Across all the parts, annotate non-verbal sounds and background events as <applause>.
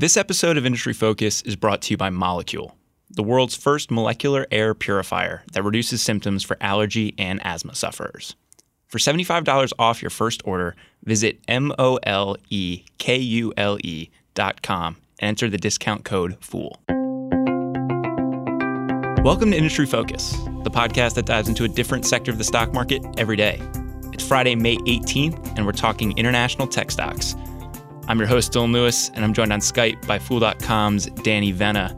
This episode of Industry Focus is brought to you by Molekule, the world's first molecular air purifier that reduces symptoms for allergy and asthma sufferers. For $75 off your first order, visit M O L E K U L E dot com and enter the discount code FOOL. Welcome to Industry Focus, the podcast that dives into a different sector of the stock market every day. It's Friday, May 18th, and we're talking international tech stocks. I'm your host, Dylan Lewis, and I'm joined on Skype by Fool.com's Danny Vena.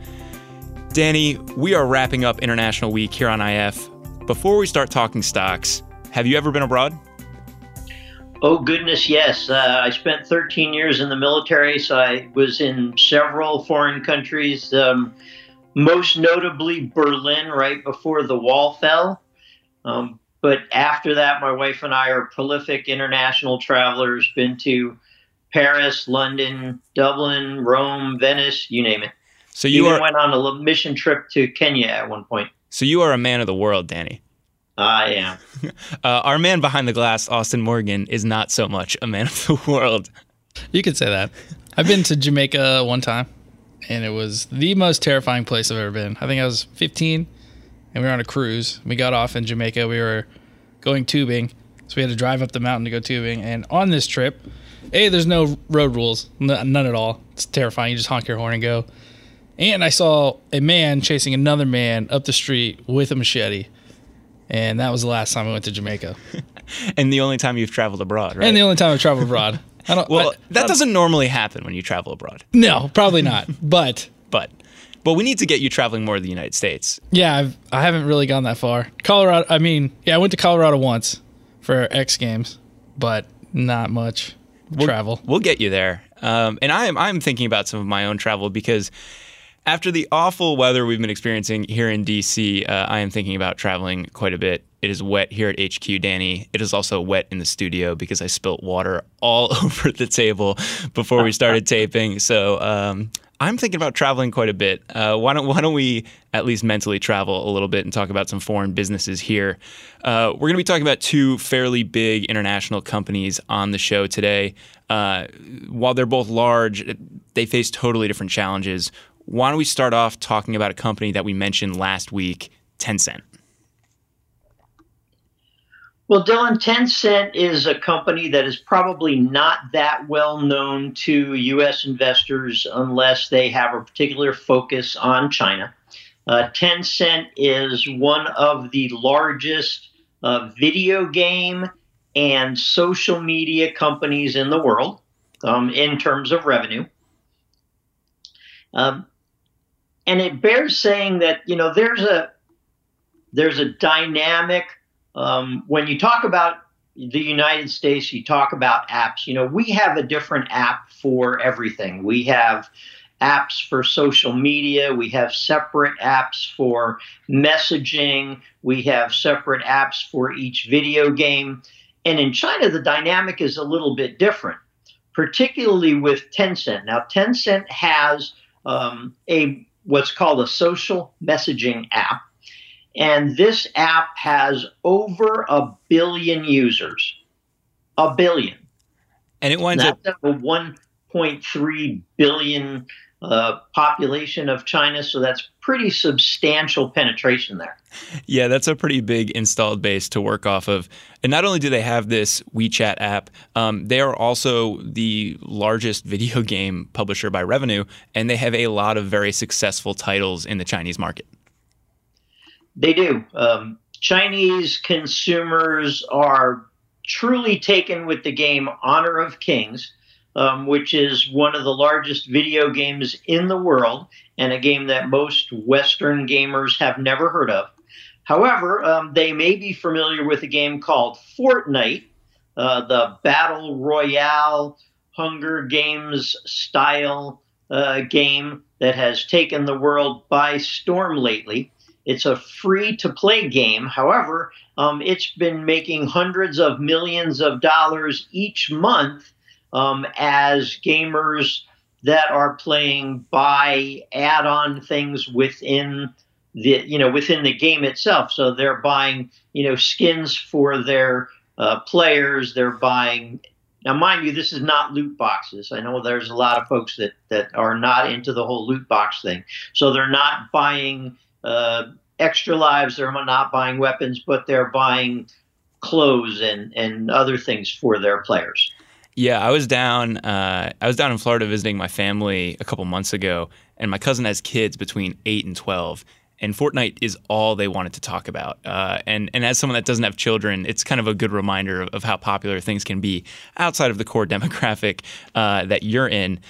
Danny, we are wrapping up International Week here on IF. Before we start talking stocks, have you ever been abroad? Oh, goodness, yes. Uh, I spent 13 years in the military, so I was in several foreign countries, um, most notably Berlin, right before the wall fell. Um, but after that, my wife and I are prolific international travelers, been to Paris, London, Dublin, Rome, Venice, you name it. So you Even are went on a mission trip to Kenya at one point. so you are a man of the world, Danny. I am. <laughs> Uh, our man behind the glass, Austin Morgan, is not so much a man of the world. You could say that. I've been to Jamaica one time, and it was the most terrifying place I've ever been. I think I was 15, and we were on a cruise. We got off in Jamaica. We were going tubing, so we had to drive up the mountain to go tubing. And on this trip, a there's no road rules, none at all. It's terrifying. You just honk your horn and go. And I saw a man chasing another man up the street with a machete. And that was the last time I went to Jamaica. <laughs> And the only time you've traveled abroad, right? And the only time I've traveled abroad. I don't. well, I- that doesn't normally happen when you travel abroad. No, probably not. <laughs> But But but we need to get you traveling more to the United States. yeah, I've, I haven't really gone that far. Colorado. I mean, yeah, I went to Colorado once for X Games, but not much travel. We'll get you there. Um, and I am I'm thinking about some of my own travel because after the awful weather we've been experiencing here in DC, uh, I am thinking about traveling quite a bit. It is wet here at HQ, Danny. It is also wet in the studio because I spilt water all <laughs> over the table before we started taping. So um, I'm thinking about traveling quite a bit. Uh, why don't Why don't we at least mentally travel a little bit and talk about some foreign businesses here? Uh, we're going to be talking about two fairly big international companies on the show today. Uh, while they're both large, they face totally different challenges. Why don't we start off talking about a company that we mentioned last week, Tencent? Well, Dylan, Tencent is a company that is probably not that well known to U.S. investors unless they have a particular focus on China. Uh, Tencent is one of the largest uh, video game and social media companies in the world um, in terms of revenue. Um, and it bears saying that you know there's a there's a dynamic um, when you talk about the United States, you talk about apps. You know, we have a different app for everything. We have apps for social media. We have separate apps for messaging. We have separate apps for each video game. And in China, the dynamic is a little bit different, particularly with Tencent. Now, Tencent has um, a what's called a social messaging app. And this app has over a billion users. A billion. And it winds up That's a 1.3 billion uh, population of China, so that's pretty substantial penetration there. Yeah, that's a pretty big installed base to work off of. And not only do they have this WeChat app, um, they are also the largest video game publisher by revenue, and they have a lot of very successful titles in the Chinese market. They do. Um, Chinese consumers are truly taken with the game Honor of Kings, um, which is one of the largest video games in the world and a game that most Western gamers have never heard of. However, um, they may be familiar with a game called Fortnite, uh, the Battle Royale Hunger Games style uh, game that has taken the world by storm lately. It's a free to play game. However, um, it's been making hundreds of millions of dollars each month um, as gamers that are playing buy add on things within the you know within the game itself. So they're buying you know skins for their uh, players. They're buying now, mind you, this is not loot boxes. I know there's a lot of folks that, that are not into the whole loot box thing. So they're not buying uh, extra lives, they're not buying weapons, but they're buying clothes and, and other things for their players. Yeah, I was down. Uh, I was down in Florida visiting my family a couple months ago, and my cousin has kids between eight and twelve, and Fortnite is all they wanted to talk about. Uh, and and as someone that doesn't have children, it's kind of a good reminder of, of how popular things can be outside of the core <laughs> demographic uh, that you're in.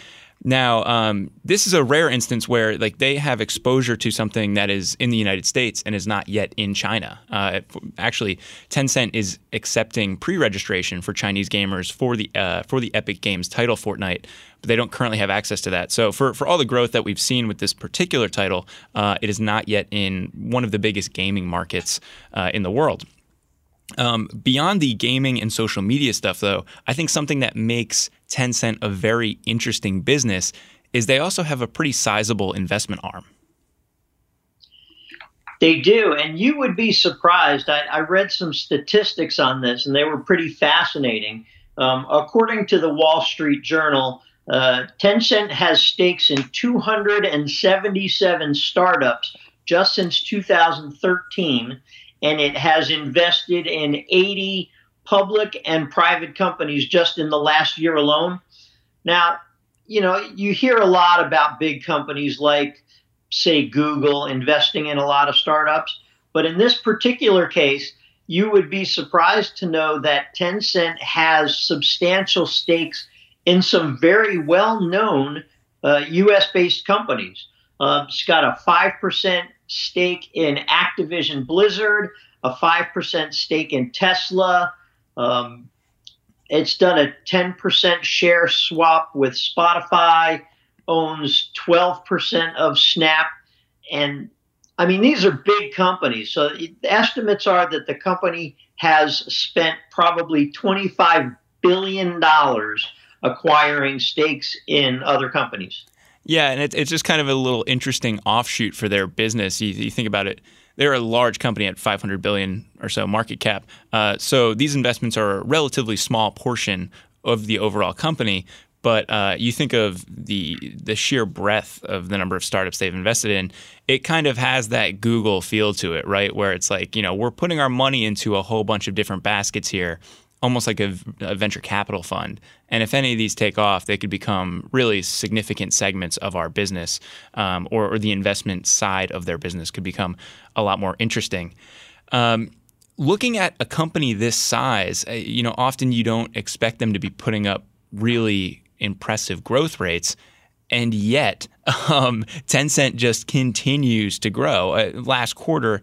Now, um, this is a rare instance where like they have exposure to something that is in the United States and is not yet in China. Uh, actually, Tencent is accepting pre-registration for Chinese gamers for the uh, for the Epic Games title Fortnite, but they don't currently have access to that. So for for all the growth that we've seen with this particular title, uh, it is not yet in one of the biggest gaming markets uh, in the world. Um, beyond the gaming and social media stuff, though, I think something that makes Tencent a very interesting business is they also have a pretty sizable investment arm. They do, and you would be surprised. I, I read some statistics on this, and they were pretty fascinating. Um, according to the Wall Street Journal, uh, Tencent has stakes in 277 startups just since 2013 and it has invested in 80 public and private companies just in the last year alone. Now, you know, you hear a lot about big companies like, say, Google investing in a lot of startups, but in this particular case, you would be surprised to know that Tencent has substantial stakes in some very well known uh, US based companies. Uh, it's got a 5% stake in Activision Blizzard, a 5% stake in Tesla. Um, it's done a 10% share swap with Spotify, owns 12% of Snap. And I mean, these are big companies. So estimates are that the company has spent probably $25 billion acquiring stakes in other companies. Yeah, and it's it's just kind of a little interesting offshoot for their business. You, you think about it, they're a large company at 500 billion or so market cap. Uh, so these investments are a relatively small portion of the overall company. But uh, you think of the the sheer breadth of the number of startups they've invested in, it kind of has that Google feel to it, right? Where it's like, you know, we're putting our money into a whole bunch of different baskets here, almost like a, a, venture capital fund. And if any of these take off, they could become really significant segments of our business, um, or, or, the investment side of their business could become a lot more interesting. Um, looking at a company this size, uh, you know, often you don't expect them to be putting up really impressive growth rates. And yet, <laughs> um, Tencent just continues to grow. Uh, last quarter,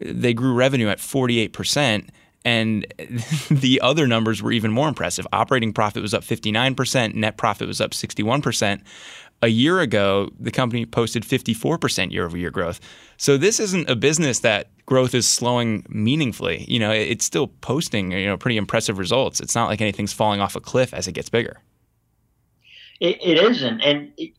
they grew revenue at 48%. And <laughs> the other numbers were even more impressive. Operating profit was up 59%, net profit was up 61%. A year ago, the company posted 54% year over year growth. So this isn't a business that growth is slowing meaningfully. You know, it's still posting, you know, pretty impressive results. It's not like anything's falling off a cliff as it gets bigger. it, it isn't. And it,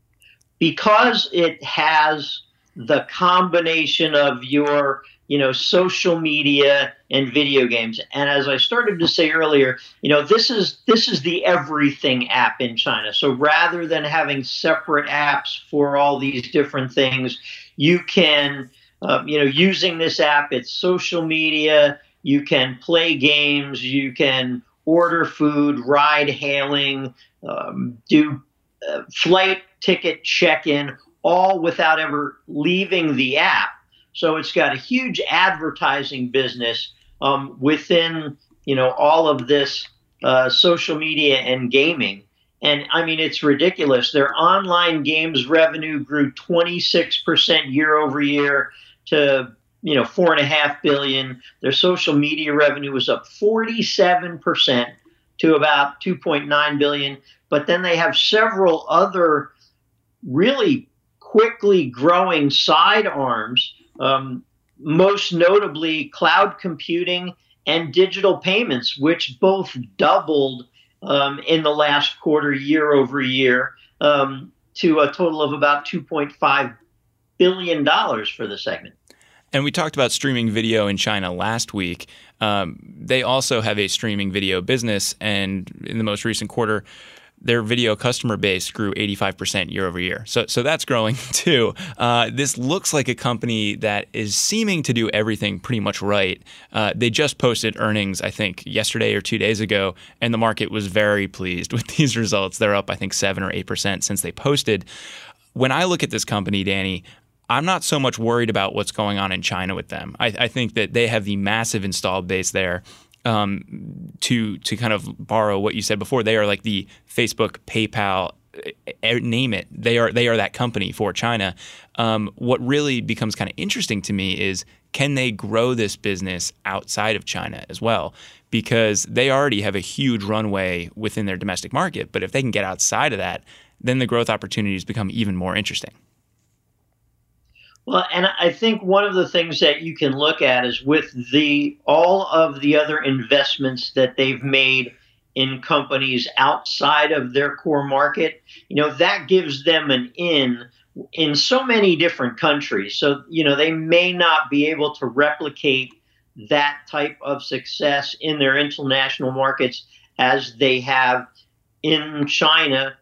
because it has the combination of your you know, social media and video games. And as I started to say earlier, you know, this is this is the everything app in China. So rather than having separate apps for all these different things, you can, um, you know, using this app, it's social media. You can play games. You can order food, ride hailing, um, do uh, flight ticket check in, all without ever leaving the app so it's got a huge advertising business um, within you know all of this uh, social media and gaming. And I mean, it's ridiculous. Their online games revenue grew 26% year over year to you know four and a half billion. Their social media revenue was up 47% to about 2.9 billion. But then they have several other really quickly growing side arms um, most notably cloud computing and digital payments, which both doubled um, in the last quarter, year over year, um, to a total of about $2.5 billion for the segment. And we talked about streaming video in China last week. Um, they also have a streaming video business, and in the most recent quarter, their video customer base grew 85% year over year. So, so that's growing <laughs> too. Uh, this looks like a company that is seeming to do everything pretty much right. Uh, they just posted earnings, I think, yesterday or two days ago, and the market was very pleased <laughs> with these results. They're up, I think, 7 or 8% since they posted. When I look at this company, Danny, I'm not so much worried about what's going on in China with them. I, I think that they have the massive installed base there. Um, to to kind of borrow what you said before, they are like the Facebook, PayPal, name it. They are they are that company for China. Um, what really becomes kind of interesting to me is can they grow this business outside of China as well? Because they already have a huge runway within their domestic market, but if they can get outside of that, then the growth opportunities become even more interesting. Well, and I think one of the things that you can look at is with the all of the other investments that they've made in companies outside of their core market, you know, that gives them an in in so many different countries. So, you know, they may not be able to replicate that type of success in their international markets as they have in China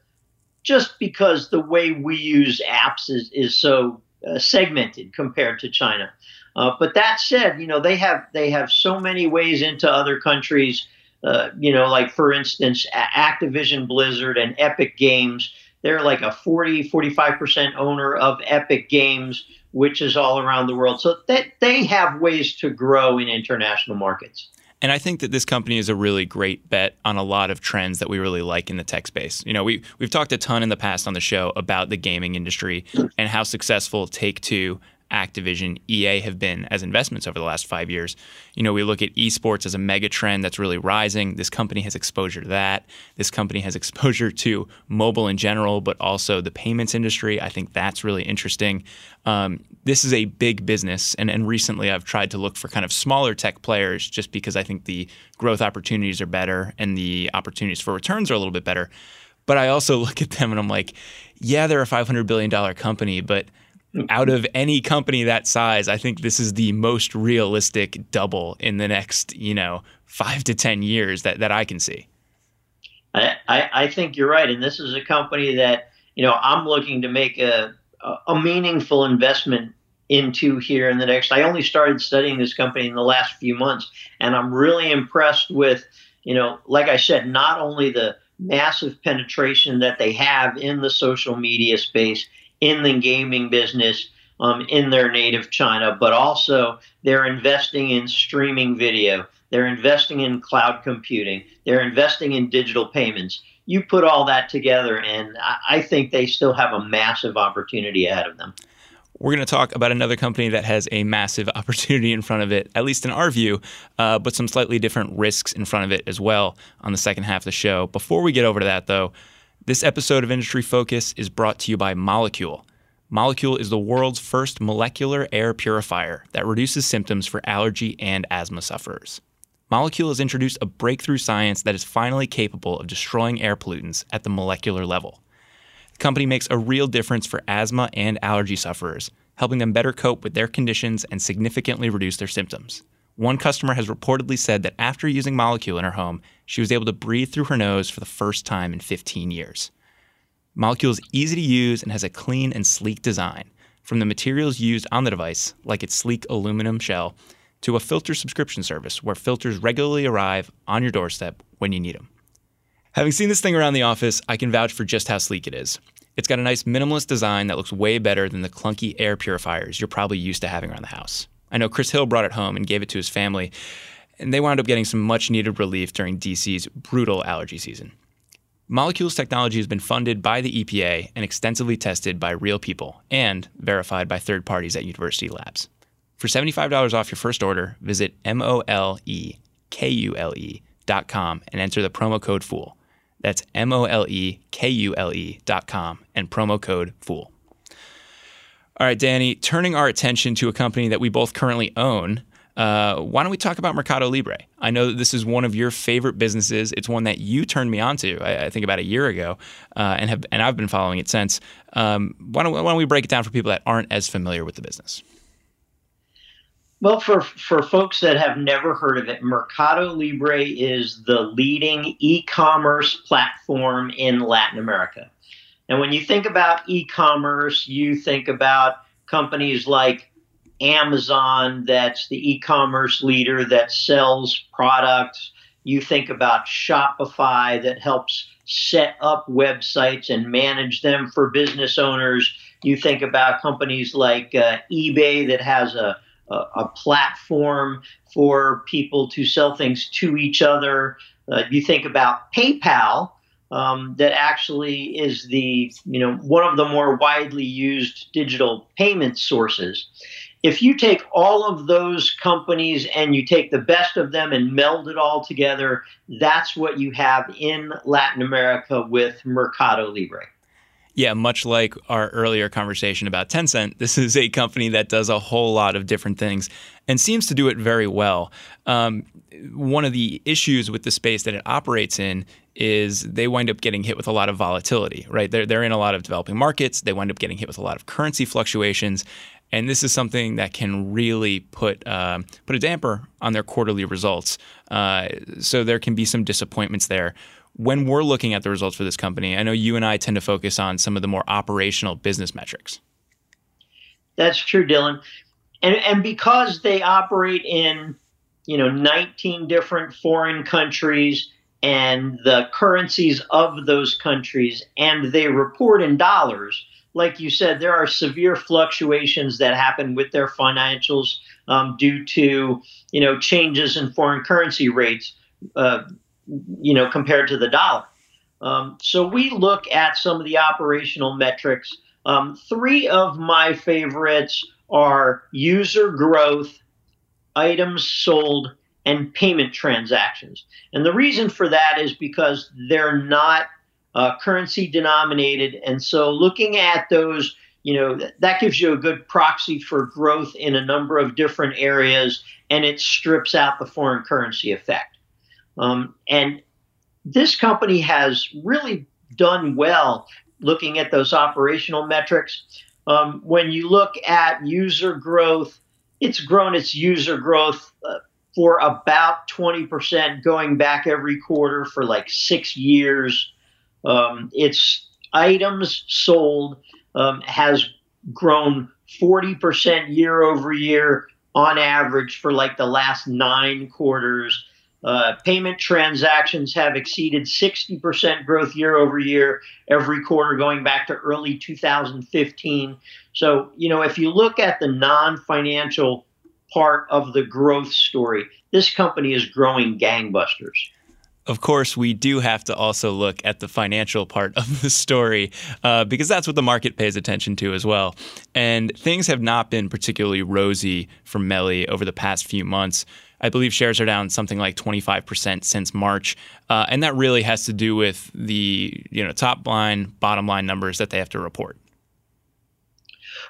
just because the way we use apps is, is so uh, segmented compared to China. Uh, but that said, you know they have they have so many ways into other countries. Uh, you know, like for instance, Activision Blizzard and Epic Games. They're like a 40, 45% owner of Epic Games, which is all around the world. So that they have ways to grow in international markets. And I think that this company is a really great bet on a lot of trends that we really like in the tech space. You know, we we've talked a ton in the past on the show about the gaming industry and how successful Take Two Activision, EA have been as investments over the last five years. You know, we look at esports as a mega trend that's really rising. This company has exposure to that. This company has <laughs> exposure to mobile in general, but also the payments industry. I think that's really interesting. Um, this is a big business, and, and recently I've tried to look for kind of smaller tech players just because I think the growth opportunities are better and the opportunities for returns are a little bit better. But I also <laughs> look at them and I'm like, yeah, they're a $500 billion company, but – out of any company that size, I think this is the most realistic double in the next, you know, five to 10 years that, that I can see. I, I, think you're right. And this is a company that, you know, I'm looking to make a, a meaningful investment into here in the next. I only started studying this company in the last few months, and I'm really impressed with, you know, like I said, not only the massive penetration that they have in the social media space in the gaming business um, in their native China, but also they're investing in streaming video. They're investing in cloud computing. They're investing in digital payments. You put all that together, and I think they still have a massive opportunity ahead of them. We're going to talk about another company that has a massive <laughs> opportunity in front of it, at least in our view, uh, but some slightly different risks in front of it as well on the second half of the show. Before we get over to that, though, this episode of Industry Focus is brought to you by Molekule. Molekule is the world's first molecular air purifier that reduces symptoms for allergy and asthma sufferers. Molekule has introduced a breakthrough science that is finally capable of destroying air pollutants at the molecular level. The company makes a real difference for asthma and allergy sufferers, helping them better cope with their conditions and significantly reduce their symptoms. One customer has reportedly said that after using Molekule in her home, she was able to breathe through her nose for the first time in 15 years. Molekule is easy to use and has a clean and sleek design, from the materials used on the device, like its sleek aluminum shell, to a filter subscription service where filters regularly arrive on your doorstep when you need them. Having seen this thing around the office, I can vouch for just how sleek it is. It's got a nice minimalist design that looks way better than the clunky air purifiers you're probably used to having around the house. I know Chris Hill brought it home and gave it to his family, and they wound up getting some much needed relief during DC's brutal allergy season. Molekules technology has been funded by the EPA and extensively tested by real people and verified by third parties at university labs. For $75 off your first order, visit M-O-L-E-K-U-L-E dot com and enter the promo code FOOL. That's M-O-L-E-K-U-L-E dot com and promo code FOOL. All right, Danny, turning our attention to a company that we both currently own, uh, why don't we talk about Mercado Libre? I know that this is one of your favorite businesses. It's one that you turned me on to, I, I think, about a year ago, uh, and have and I've been following it since. Um, why, don't, why don't we break it down for people that aren't as familiar with the business? Well, for, for folks that have never heard of it, Mercado Libre is the leading e commerce platform in Latin America. And when you think about e commerce, you think about companies like Amazon, that's the e commerce leader that sells products. You think about Shopify, that helps set up websites and manage them for business owners. You think about companies like uh, eBay, that has a a, a platform for people to sell things to each other. Uh, you think about PayPal, um, that actually is the you know one of the more widely used digital payment sources. If you take all of those companies and you take the best of them and meld it all together, that's what you have in Latin America with Mercado Libre. Yeah, much like our earlier conversation about Tencent, this is a company that does a whole lot of different things and seems to do it very well. Um, one of the issues with the space that it operates in is they wind up getting hit with a lot of volatility, right? They're, they're in a lot of developing markets. They wind up getting hit with a lot of currency fluctuations. And this is something that can really put uh, put a damper on their quarterly results. Uh, so there can be some disappointments there when we're looking at the results for this company, I know you and I tend to focus on some of the more operational business metrics. That's true, Dylan. And and because they operate in, you know, 19 different foreign countries and the currencies of those countries and they report in dollars, like you said, there are severe fluctuations that happen with their financials um, due to, you know, changes in foreign currency rates. Uh, you know, compared to the dollar. Um, so we look at some of the operational metrics. Um, three of my favorites are user growth, items sold, and payment transactions. And the reason for that is because they're not uh, currency denominated. And so looking at those, you know, that gives you a good proxy for growth in a number of different areas and it strips out the foreign currency effect. Um, and this company has really done well looking at those operational metrics. Um, when you look at user growth, it's grown its user growth uh, for about 20% going back every quarter for like six years. Um, its items sold um, has grown 40% year over year on average for like the last nine quarters. Uh, payment transactions have exceeded 60% growth year over year every quarter going back to early 2015. So, you know, if you look at the non financial part of the growth story, this company is growing gangbusters. Of course, we do have to also look at the financial part of the story uh, because that's what the market pays attention to as well. And things have not been particularly rosy for Meli over the past few months. I believe shares are down something like 25% since March. Uh, and that really has to do with the you know top line, bottom line numbers that they have to report.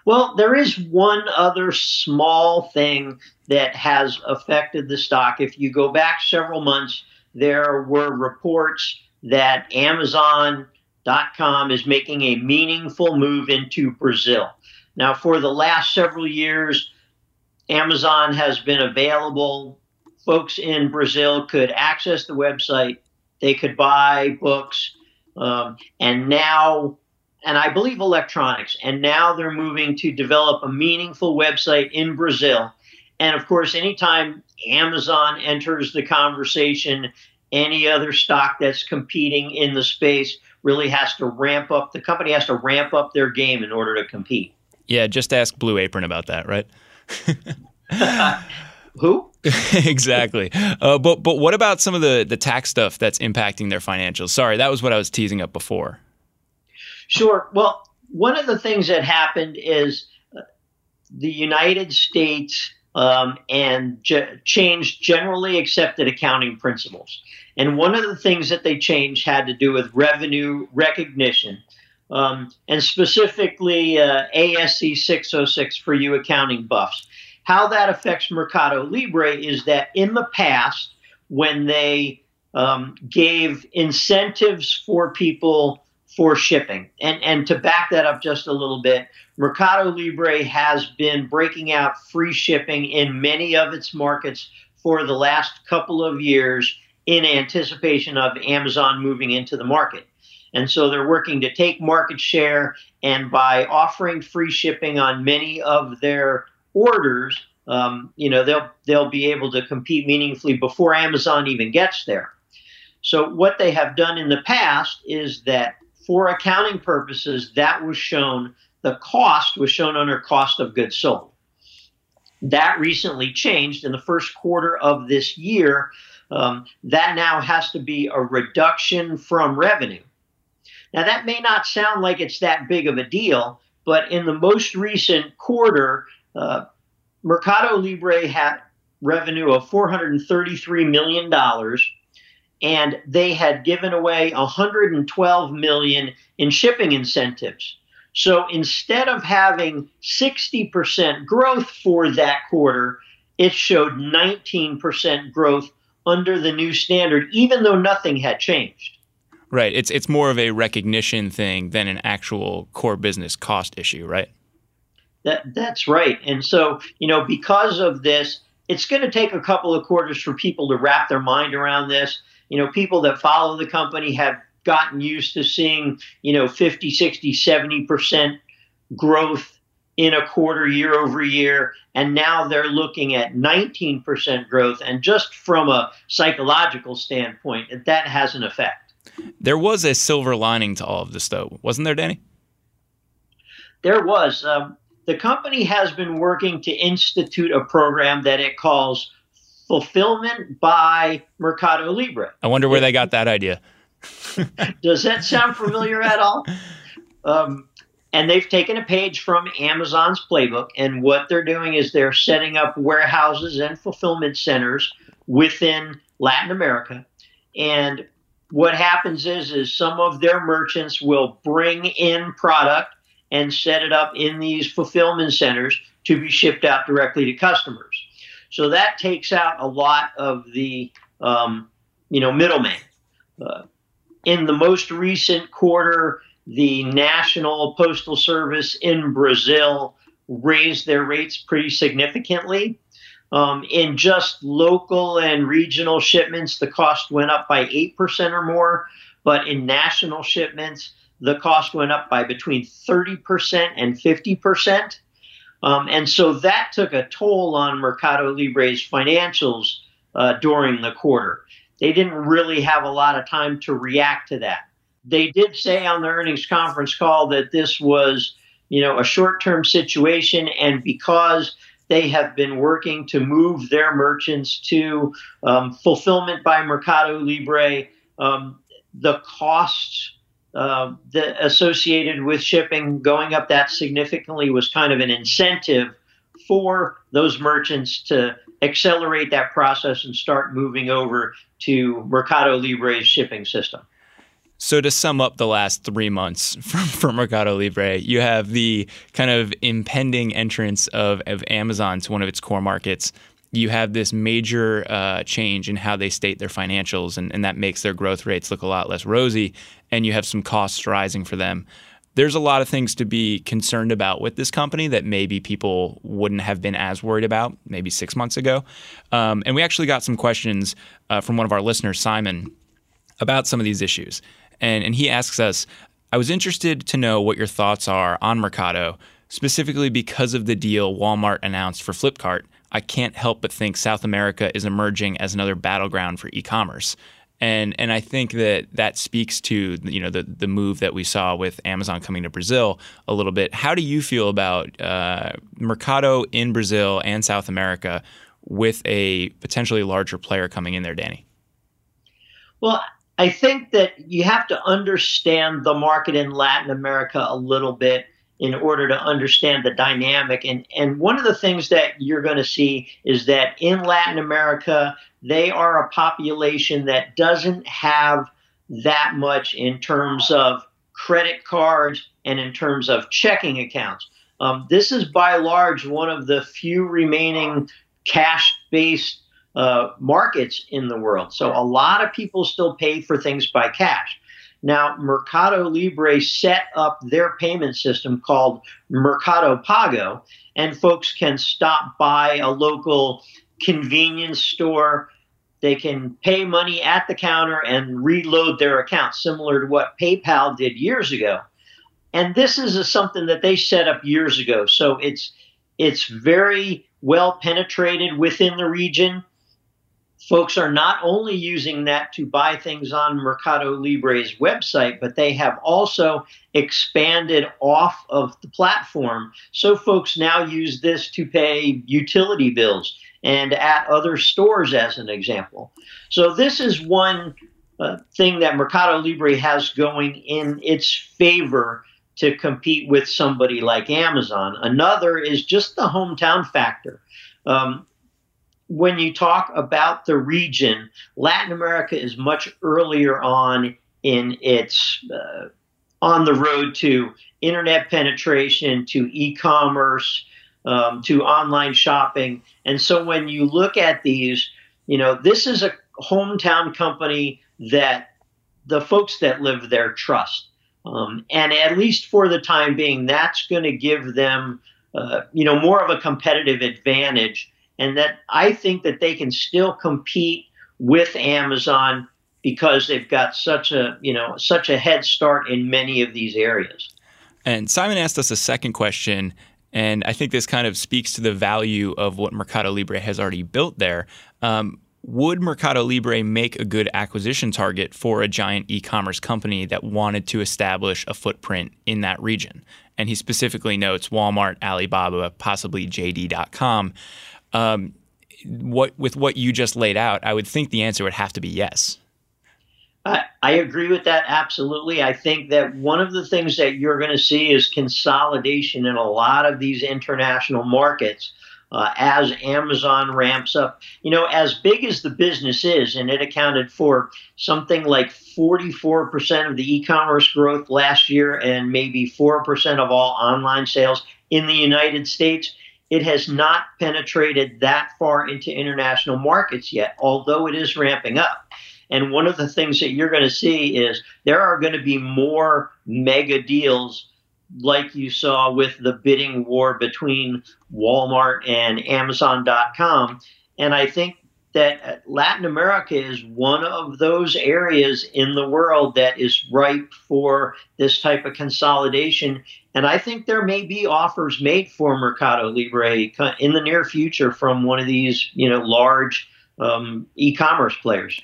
Well, there is one other small thing that has affected the stock. If you go back several months, there were reports that Amazon.com is making a meaningful move into Brazil. Now, for the last several years, Amazon has been available. Folks in Brazil could access the website, they could buy books, um, and now, and I believe electronics, and now they're moving to develop a meaningful website in Brazil. And of course, anytime Amazon enters the conversation, any other stock that's competing in the space really has to ramp up, the company has to ramp up their game in order to compete. Yeah, just ask Blue Apron about that, right? <laughs> Who? <laughs> exactly. Uh, but but what about some of the the tax stuff that's impacting their financials? Sorry, that was what I was teasing up before. Sure. Well, one of the things that happened is uh, the United States um, and ge- changed generally accepted accounting principles. And one of the things that they changed had to do with revenue recognition um, and specifically uh, ASC 606 for you accounting buffs. How that affects Mercado Libre is that in the past, when they um, gave incentives for people for shipping. And and to back that up just a little bit, Mercado Libre has been breaking out free shipping in many of its markets for the last couple of years in anticipation of Amazon moving into the market. And so they're working to take market share and by offering free shipping on many of their orders, um, you know, they'll they'll be able to compete meaningfully before Amazon even gets there. So what they have done in the past is that for accounting purposes, that was shown, the cost was shown under cost of goods sold. That recently changed in the first quarter of this year. Um, that now has to be a reduction from revenue. Now, that may not sound like it's that big of a deal, but in the most recent quarter, uh, Mercado Libre had revenue of $433 million and they had given away 112 million in shipping incentives. So instead of having 60% growth for that quarter, it showed 19% growth under the new standard, even though nothing had changed. Right. It's it's more of a recognition thing than an actual core business cost issue, right? That that's right. And so, you know, because of this, it's going to take a couple of quarters for people to wrap their mind around this you know, people that follow the company have gotten used to seeing, you know, 50, 60, 70% growth in a quarter year over year. And now they're looking at 19% growth. And just from a psychological standpoint, that has an effect. There was a silver lining to all of this, though, wasn't there, Danny? There was. Um, the company has been working to institute a program that it calls fulfillment by Mercado Libre. I wonder where they got that idea. <laughs> Does that sound familiar at all? Um, and they've taken a page from Amazon's playbook, and what they're doing is they're setting up warehouses and fulfillment centers within Latin America. And what happens is, is some of their merchants will bring in product and set it up in these fulfillment centers to be shipped out directly to customers. So that takes out a lot of the um, you know middleman. Uh, in the most recent quarter, the National Postal Service in Brazil raised their rates pretty significantly. Um, in just local and regional shipments, the cost went up by 8% or more, but in national shipments, the cost went up by between 30% and 50%. Um, and so that took a toll on Mercado Libre's financials uh, during the quarter. They didn't really have a lot of time to react to that. They did say on the earnings conference call that this was, you know, a short-term situation, and because they have been working to move their merchants to um, fulfillment by Mercado Libre, um, the costs uh, the, associated with shipping going up that significantly was kind of an incentive for those merchants to accelerate that process and start moving over to Mercado Libre's shipping system. So to sum up the last three months <laughs> from, from Mercado Libre, you have the kind of impending entrance of, of Amazon to one of its core markets you have this major uh, change in how they state their financials, and, and that makes their growth rates look a lot less rosy, and you have some costs rising for them. There's a lot of things to be concerned about with this company that maybe people wouldn't have been as worried about maybe six months ago. Um, and we actually got some questions uh, from one of our listeners, Simon, about some of these issues. And, and he asks us, I was interested to know what your thoughts are on Mercado, specifically because of the deal Walmart announced for Flipkart I can't help but think South America is emerging as another battleground for e-commerce. And and I think that that speaks to you know the the move that we saw with Amazon coming to Brazil a little bit. How do you feel about uh, Mercado in Brazil and South America with a potentially larger player coming in there, Danny? Well, I think that you have to understand the market in Latin America a little bit in order to understand the dynamic. And, and one of the things that you're going to see is that in Latin America, they are a population that doesn't have that much in terms of credit cards and in terms of checking accounts. Um, this is by large one of the few remaining cash based uh, markets in the world. So a lot of people still pay for things by cash. Now, Mercado Libre set up their payment system called Mercado Pago, and folks can stop by a local convenience store. They can pay money at the counter and reload their account, similar to what PayPal did years ago. And this is a, something that they set up years ago, so it's it's very well penetrated within the region folks are not only using that to buy things on Mercado Libre's website, but they have also expanded off of the platform. So folks now use this to pay utility bills and at other stores, as an example. So this is one uh, thing that Mercado Libre has going in its favor to compete with somebody like Amazon. Another is just the hometown factor. Um, when you talk about the region, Latin America is much earlier on in its uh, on the road to internet penetration, to e-commerce, um, to online shopping, and so when you look at these, you know, this is a hometown company that the folks that live there trust, um, and at least for the time being, that's going to give them, uh, you know, more of a competitive advantage and that I think that they can still compete with Amazon because they've got such a you know such a head start in many of these areas. And Simon asked us a second question, and I think this kind of speaks to the value of what Mercado Libre has already built there. Um, would Mercado Libre make a good acquisition target for a giant e commerce company that wanted to establish a footprint in that region? And he specifically notes Walmart, Alibaba, possibly JD.com. Um, what with what you just laid out, I would think the answer would have to be yes. I, I agree with that absolutely. I think that one of the things that you're going to see is consolidation in a lot of these international markets. Uh, as Amazon ramps up. You know, as big as the business is, and it accounted for something like 44% of the e commerce growth last year and maybe 4% of all online sales in the United States it has not penetrated that far into international markets yet, although it is ramping up. And one of the things that you're going to see is there are going to be more mega deals like you saw with the bidding war between Walmart and Amazon.com. And I think that Latin America is one of those areas in the world that is ripe for this type of consolidation. And I think there may be offers made for Mercado Libre in the near future from one of these, you know, large um, e-commerce players.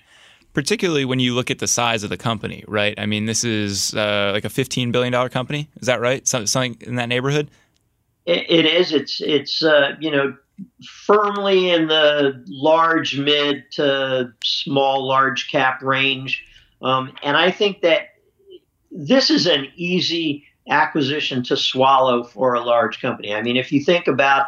Particularly when you look at the size of the company, right? I mean, this is uh, like a fifteen billion dollar company. Is that right? Something in that neighborhood. it, it is. It's it's uh, you know firmly in the large mid to small large cap range. Um, and I think that this is an easy acquisition to swallow for a large company. I mean, if you think about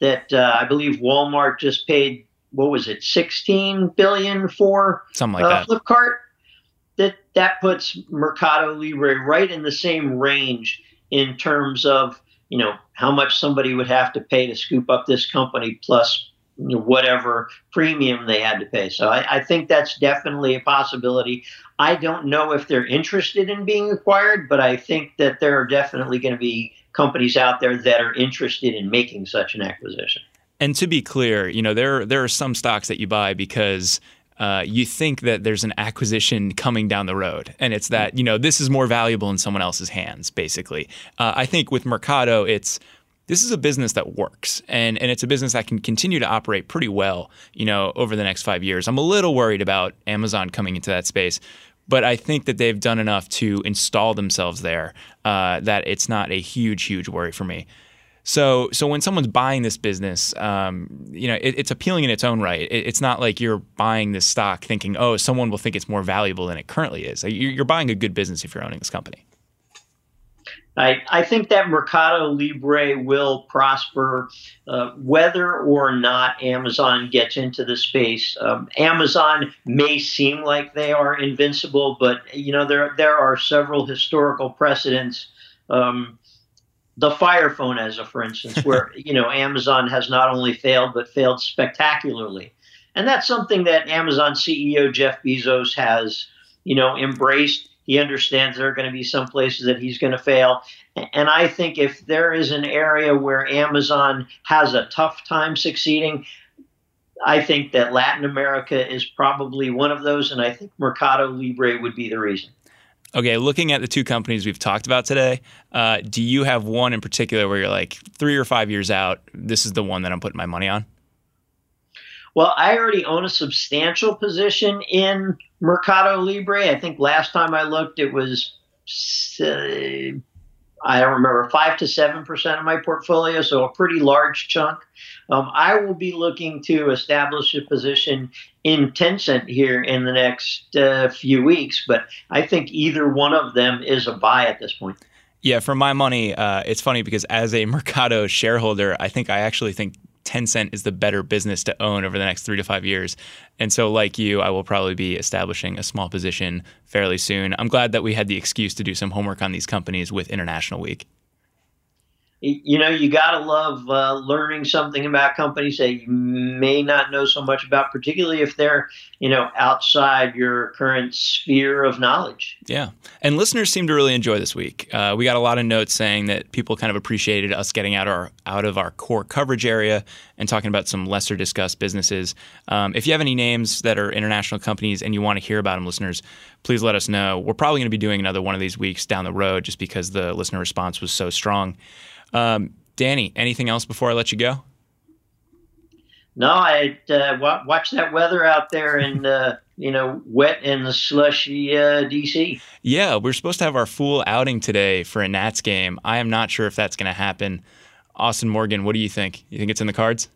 that, uh, I believe Walmart just paid what was it, sixteen billion for something like uh, that. Flipkart. That that puts Mercado Libre right in the same range in terms of you know how much somebody would have to pay to scoop up this company plus whatever premium they had to pay. So I, I, think that's definitely a possibility. I don't know if they're interested in being acquired, but I think that there are definitely going to be companies out there that are interested in making such an acquisition. And to be clear, you know there there are some stocks that you buy because uh, you think that there's an acquisition coming down the road, and it's that you know this is more valuable in someone else's hands. Basically, uh, I think with Mercado, it's this is a business that works, and and it's a business that can continue to operate pretty well, you know, over the next five years. I'm a little worried about Amazon coming into that space, but I think that they've done enough to install themselves there uh, that it's not a huge, huge worry for me. So, so when someone's buying this business, um, you know, it, it's appealing in its own right. It, it's not like you're buying this stock thinking, oh, someone will think it's more valuable than it currently is. You're buying a good business if you're owning this company. I, I think that Mercado Libre will prosper uh, whether or not Amazon gets into the space. Um, Amazon may seem like they are invincible, but you know there there are several historical precedents. Um, the Fire Phone, as a for instance, <laughs> where you know Amazon has not only failed but failed spectacularly, and that's something that Amazon CEO Jeff Bezos has you know embraced. He understands there are going to be some places that he's going to fail. And I think if there is an area where Amazon has a tough time succeeding, I think that Latin America is probably one of those, and I think Mercado Libre would be the reason. Okay, looking at the two companies we've talked about today, uh, do you have one in particular where you're like three or five years out? This is the one that I'm putting my money on. Well, I already own a substantial position in Mercado Libre. I think last time I looked, it was I don't remember five to seven percent of my portfolio, so a pretty large chunk. Um, I will be looking to establish a position in Tencent here in the next uh, few weeks, but I think either one of them is a buy at this point. Yeah, for my money, uh, it's funny because as a <laughs> Mercado shareholder, I think I actually think Tencent is the better business to own over the next three to five years. And so, like you, I will probably be establishing a small position fairly soon. I'm glad that we had the excuse to do some homework on these companies with International Week you know, you got to love uh, learning something about companies that you may not know so much about, particularly if they're, you know, outside your current sphere of knowledge. Yeah. And listeners seem to really enjoy this week. Uh, we got a lot of notes saying that people kind of appreciated us getting out, our, out of our core coverage area and talking about some lesser discussed businesses. Um, if you have any names that are international companies and you want to hear about them, listeners, please let us know. We're probably going to be doing another one of these weeks down the road just because the listener response was so strong. Um, Danny, anything else before I let you go? No, I uh, watch that weather out there and uh, you know wet and the slushy uh, DC. Yeah, we're supposed to have our full outing today for a Nats game. I am not sure if that's going to happen. Austin Morgan, what do you think? You think it's in the cards?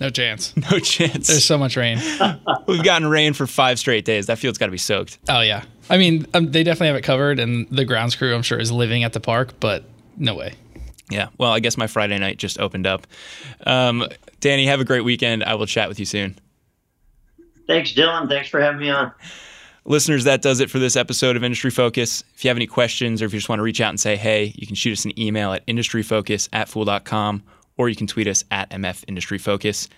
No chance. <laughs> No chance. There's so much rain. <laughs> We've gotten rain for five straight days. That field's got to be soaked. Oh yeah. I mean, um, they definitely have it covered, and the grounds crew, I'm sure, is living at the park, but no way. Yeah. Well, I guess my Friday night just opened up. Um, Danny, have a great weekend. I will chat with you soon. Thanks, Dylan. Thanks for having me on. Listeners, that does it for this episode of Industry Focus. If you have any questions or if you just want to reach out and say hey, you can shoot us an email at industryfocus at fool.com or you can tweet us at MF Industry Focus.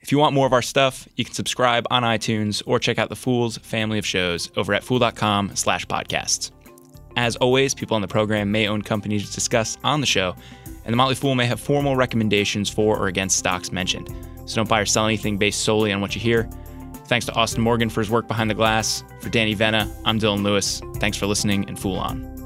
If you want more of our stuff, you can subscribe on iTunes or check out the Fool's family of shows over at fool.com slash podcasts. As always, people on the program may own companies discussed on the show, and the Motley Fool may have formal recommendations for or against stocks mentioned. So don't buy or sell anything based solely on what you hear. Thanks to Austin Morgan for his work behind the glass. For Danny Vena, I'm Dylan Lewis. Thanks for listening and Fool On.